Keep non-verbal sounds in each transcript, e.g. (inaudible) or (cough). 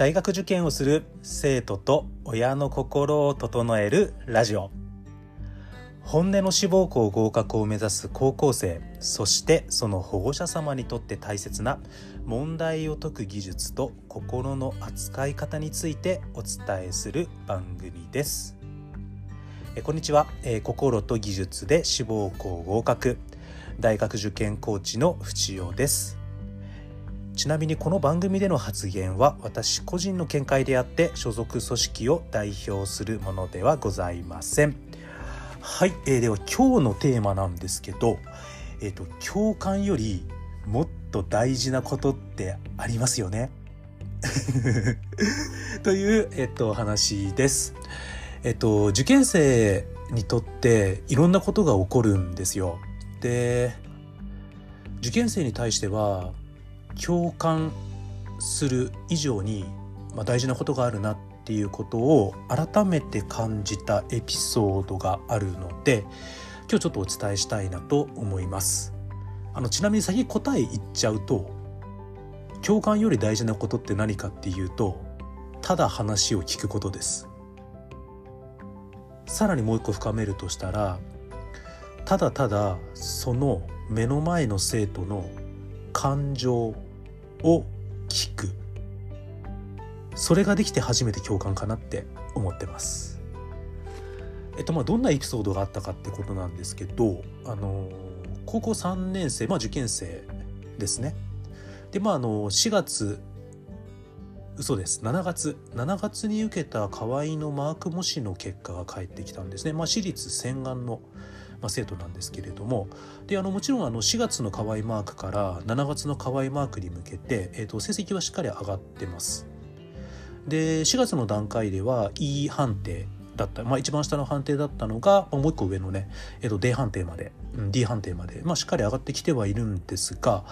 大学受験をする生徒と親の心を整えるラジオ。本音の志望校合格を目指す高校生そしてその保護者様にとって大切な問題を解く技術と心の扱い方についてお伝えする番組です。えこんにちは、えー心と技術で志望校合格。大学受験コーチの淵代です。ちなみにこの番組での発言は私個人の見解であって所属組織を代表するものではございませんはい、えーでは今日のテーマなんですけど、えー、と共感よりもっと大事なことってありますよね？(laughs) という、えっと話です。えっと受験生にとっていろんなことが起こるんですよ。で受験生に対しては共感する以上に、まあ、大事なことがあるなっていうことを改めて感じたエピソードがあるので今日ちょっとお伝えしたいなと思います。あのちなみに先答え言っちゃうと共感より大事なことって何かっていうとただ話を聞くことですさらにもう一個深めるとしたらただただその目の前の生徒の感情を聞く。それができて初めて共感かなって思ってます。えっとまあどんなエピソードがあったかってことなんですけどあの高校3年生まあ受験生ですね。でまああの4月嘘です。7月7月に受けた河合のマーク模試の結果が返ってきたんですね、まあ、私立洗顔の、まあ、生徒なんですけれどもであのもちろんあの4月の河合マークから7月の河合マークに向けて、えー、と成績はしっかり上がってますで4月の段階では E 判定だった、まあ、一番下の判定だったのが、もう一個上のね、えー、と D 判定まで、うん D 判定まで、まあ、しっかり上がってきてはいるんですが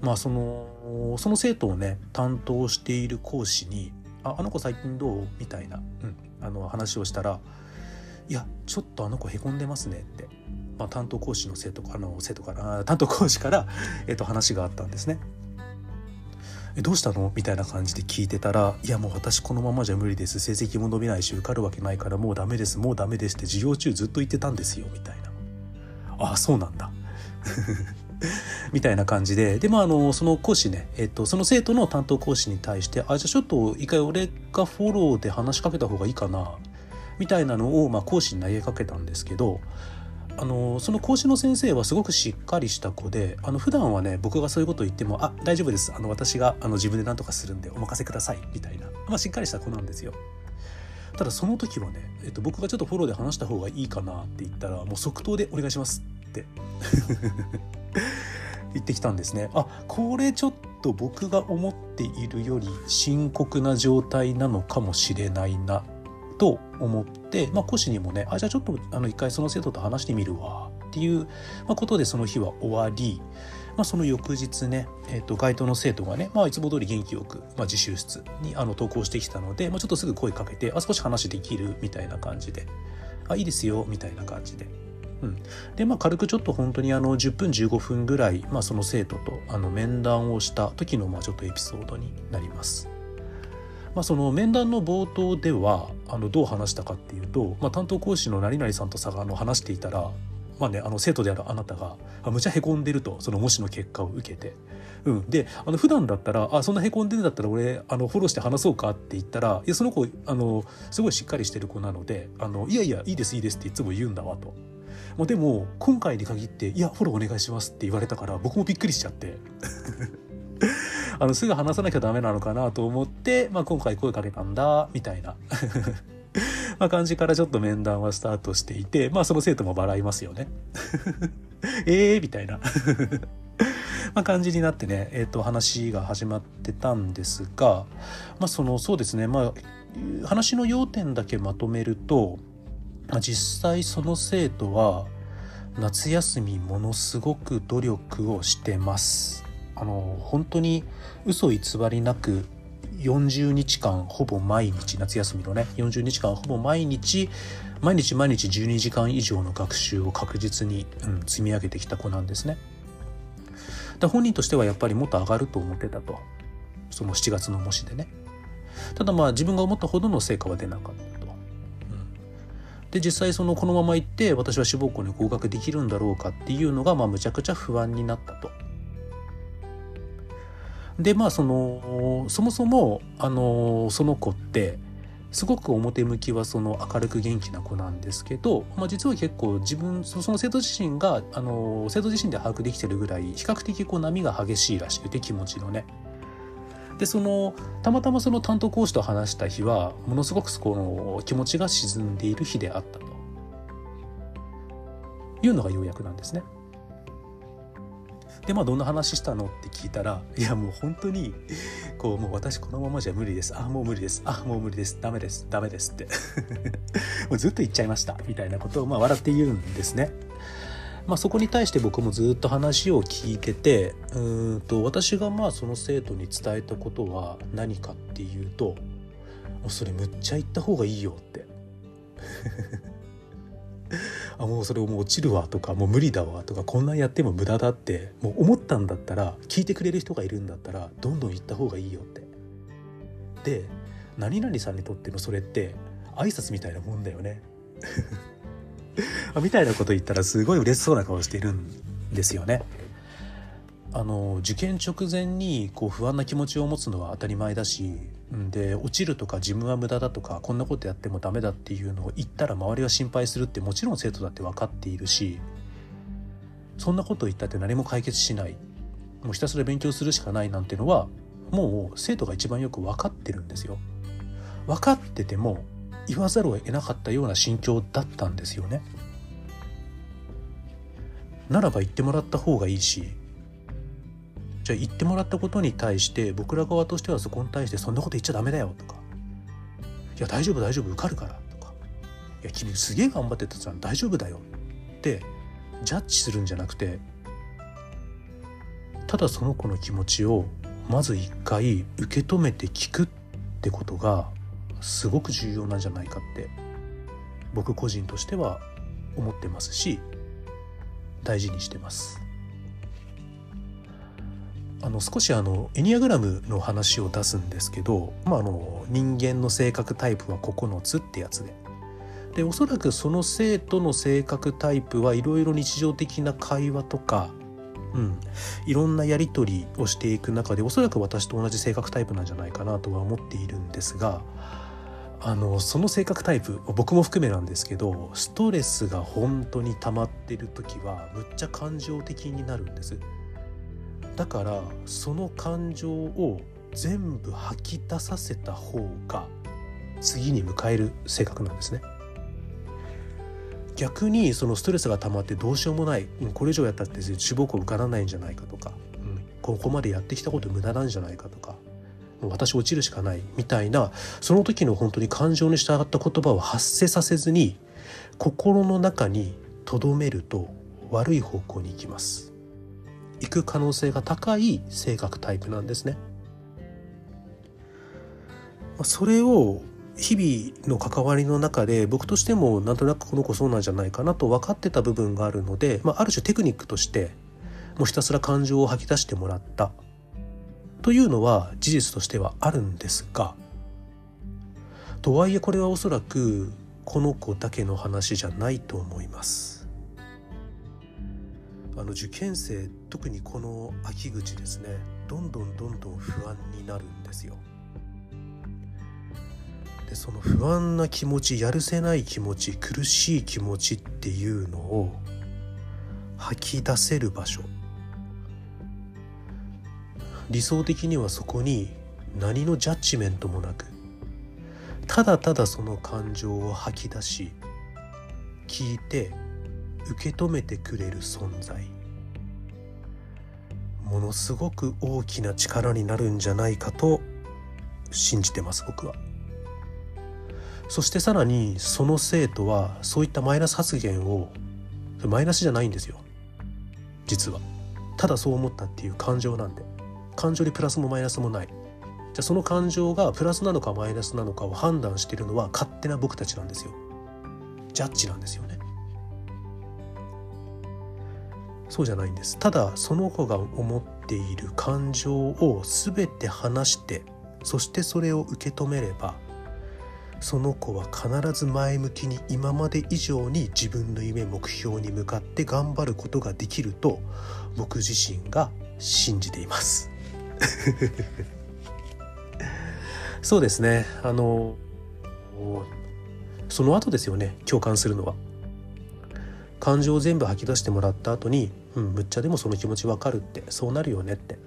まあそのその生徒をね担当している講師に「ああの子最近どう?」みたいな、うん、あの話をしたら「いやちょっとあの子へこんでますね」って、まあ、担当講師の生徒あの生徒から担当講師から、(laughs) えっと、話があったんですね。どうしたの？みたいな感じで聞いてたら「いやもう私このままじゃ無理です。成績も伸びないし受かるわけないからもうダメです。もうダメです」って授業中ずっと言ってたんですよ。みたいな「ああそうなんだ」(laughs) みたいな感じで。でまああのその講師ね、えっと、その生徒の担当講師に対して「あじゃあちょっと一回俺がフォローで話しかけた方がいいかな」みたいなのを、まあ、講師に投げかけたんですけどあのその講師の先生はすごくしっかりした子であの普段はね僕がそういうことを言っても「あ大丈夫ですあの私があの自分で何とかするんでお任せください」みたいな、まあ、しっかりした子なんですよ。ただその時はね、えっと、僕がちょっとフォローで話した方がいいかなって言ったらもう即答で「お願いします」って (laughs) 言ってきたんですね。あこれちょっと僕が思っているより深刻な状態なのかもしれないなと思って、まあ、講師にもねあじゃあちょっとあの一回その生徒と話してみるわっていう、ことでその日は終わり、まあ、その翌日ね、えー、と該当の生徒がね、まあ、いつも通り元気よく、まあ、自習室にあの投稿してきたので、まあ、ちょっとすぐ声かけて「あ少し話できる?」みたいな感じで「あいいですよ」みたいな感じで。うん、でまあ軽くちょっと本当にあの10分15分ぐらい、まあ、その生徒とあの面談をした時のまあちょっとエピソードになります。まあ、その面談の冒頭ではあのどう話したかっていうと、まあ、担当講師の何々さんとさあの話していたら、まあね、あの生徒であるあなたがむちゃへこんでるとその模試の結果を受けて。うん、であの普段だったら「あそんなへこんでるんだったら俺あのフォローして話そうか」って言ったらいやその子あのすごいしっかりしてる子なので「あのいやいやいいですいいです」っていつも言うんだわと。もうでも今回に限って「いやフォローお願いします」って言われたから僕もびっくりしちゃってあのすぐ話さなきゃダメなのかなと思って、まあ、今回声かけたんだみたいな。(laughs) ま感じからちょっと面談はスタートしていてまあその生徒も笑いますよね。(laughs) えーみたいな。(laughs) ま感じになってね、えー、と話が始まってたんですがまあそのそうですねまあ話の要点だけまとめるとまあ実際その生徒は夏休みものすごく努力をしてます。あの本当に嘘偽りなく40日間ほぼ毎日夏休みのね40日間ほぼ毎日毎日毎日12時間以上の学習を確実に、うん、積み上げてきた子なんですね。だ本人としてはやっぱりもっと上がると思ってたとその7月の模試でね。ただまあ自分が思ったほどの成果は出なかったと。で実際そのこのまま行って私は志望校に合格できるんだろうかっていうのがまあむちゃくちゃ不安になったと。でまあそのそもそもあのその子ってすごく表向きはその明るく元気な子なんですけど、まあ、実は結構自分その生徒自身があの生徒自身で把握できてるぐらい比較的こう波が激しいらしくて気持ちのね。でそのたまたまその担当講師と話した日はものすごくこの気持ちが沈んでいる日であったというのが要約なんですね。でまあどんな話したのって聞いたらいやもう本当にこうもう私このままじゃ無理です。ああもう無理です。あもう無理です。ダメです。ダメです。って。(laughs) もうずっと言っちゃいました。みたいなことをまあ笑って言うんですね。まあ、そこに対して僕もずっと話を聞いててうんと私がまあその生徒に伝えたことは何かっていうともうそれむっちゃ言った方がいいよって。あもうそれもう落ちるわとかもう無理だわとかこんなんやっても無駄だってもう思ったんだったら聞いてくれる人がいるんだったらどんどん言った方がいいよってで何々さんにとってのそれって挨拶みたいなもんだよね (laughs) みたいなこと言ったらすごい嬉しそうな顔してるんですよね。あの受験直前にこう不安な気持ちを持つのは当たり前だしで落ちるとか自分は無駄だとかこんなことやってもダメだっていうのを言ったら周りは心配するってもちろん生徒だって分かっているしそんなことを言ったって何も解決しないもうひたすら勉強するしかないなんてのはもう生徒が一番よく分かってるんですよ。分かってても言わざるを得なかったような心境だったんですよね。ならば言ってもらった方がいいしじゃあ言ってもらったことに対して僕ら側としてはそこに対してそんなこと言っちゃダメだよとか。いや大丈夫大丈夫受かるからとか。いや君すげえ頑張ってたじゃん。大丈夫だよってジャッジするんじゃなくてただその子の気持ちをまず一回受け止めて聞くってことがすごく重要なんじゃないかって僕個人としては思ってますし大事にしてます。あの少しあのエニアグラムの話を出すんですけど、まあ、あの人間の性格タイプは9つってやつで。でおそらくその生徒の性格タイプはいろいろ日常的な会話とか、うん、いろんなやり取りをしていく中でおそらく私と同じ性格タイプなんじゃないかなとは思っているんですがあのその性格タイプ僕も含めなんですけどストレスが本当に溜まってる時はむっちゃ感情的になるんです。だからその感情を全部吐き出させた方が次に迎える性格なんですね。逆にそのストレスが溜まってどうしようもないこれ以上やったって志望校受からないんじゃないかとか、うん、ここまでやってきたこと無駄なんじゃないかとか私落ちるしかないみたいなその時の本当に感情に従った言葉を発せさせずに心の中に留めると悪い方向に行きます。行く可能性が高い性格タイプなんですね。それを日々の関わりの中で僕としてもなんとなくこの子そうなんじゃないかなと分かってた部分があるので、まあ、ある種テクニックとしてもうひたすら感情を吐き出してもらった。というのは事実としてはあるんですがとはいえこれはおそらくこの子だけの話じゃないと思います。あの受験生特にこの秋口ですねどんどんどんどん不安になるんですよ。でその不安な気持ちやるせない気持ち苦しい気持ちっていうのを吐き出せる場所。理想的にはそこに何のジャッジメントもなくただただその感情を吐き出し聞いて受け止めてくれる存在。ものすごく大きな力になるんじゃないかと信じてます僕は。そしてさらにその生徒はそういったマイナス発言をマイナスじゃないんですよ。実は。ただそう思ったっていう感情なんで。感情にプラスもマイナスもない。じゃあその感情がプラスなのかマイナスなのかを判断してるのは勝手な僕たちなんですよ。ジャッジなんですよね。そうじゃないんです。ただその子が思っている感情を全て話してそしてそれを受け止めればその子は必ず前向きに今まで以上に自分の夢目標に向かって頑張ることができると僕自身が信じています。(laughs) そうですね。あのその後ですよね。共感するのは。感情を全部吐き出してもらった後に「うんむっちゃでもその気持ちわかる」ってそうなるよねって。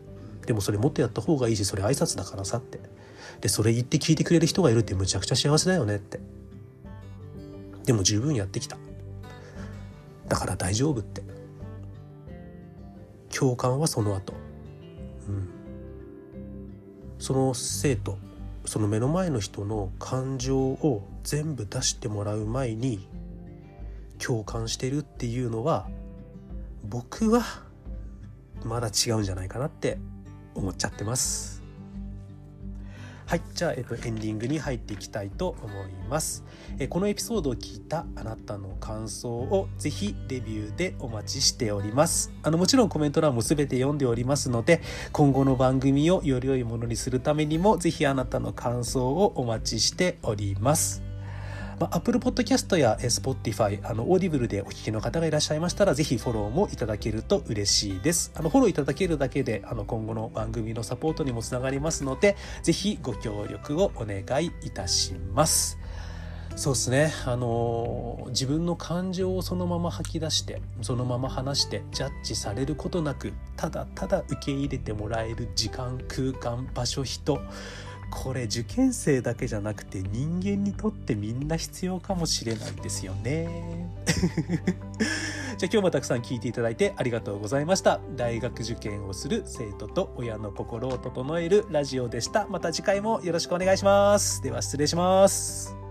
でもそれもっとやった方がいいしそれ挨拶だからさって。でそれ言って聞いてくれる人がいるってむちゃくちゃ幸せだよねって。でも十分やってきた。だから大丈夫って。共感はその後。うん。その生徒その目の前の人の感情を全部出してもらう前に共感してるっていうのは僕はまだ違うんじゃないかなって思っちゃってます。はいじゃあ、えっと、エンディングに入っていきたいと思います。えこのエピソードを聞いたあなたの感想をぜひレビューでお待ちしております。あのもちろんコメント欄も全て読んでおりますので今後の番組をより良いものにするためにもぜひあなたの感想をお待ちしております。まあ、Apple Podcast や Spotify、あの、 Audible でお聞きの方がいらっしゃいましたら、ぜひフォローもいただけると嬉しいです。あの、フォローいただけるだけで、あの、今後の番組のサポートにもつながりますので、ぜひご協力をお願いいたします。そうですねあの自分の感情をそのまま吐き出してそのまま話してジャッジされることなくただただ受け入れてもらえる時間空間場所人これ受験生だけじゃなくて人間にとってみんな必要かもしれないんですよね。(laughs) じゃあ今日もたくさん聞いていただいてありがとうございました。大学受験をする生徒と親の心を整えるラジオでした。また次回もよろしくお願いします。では失礼します。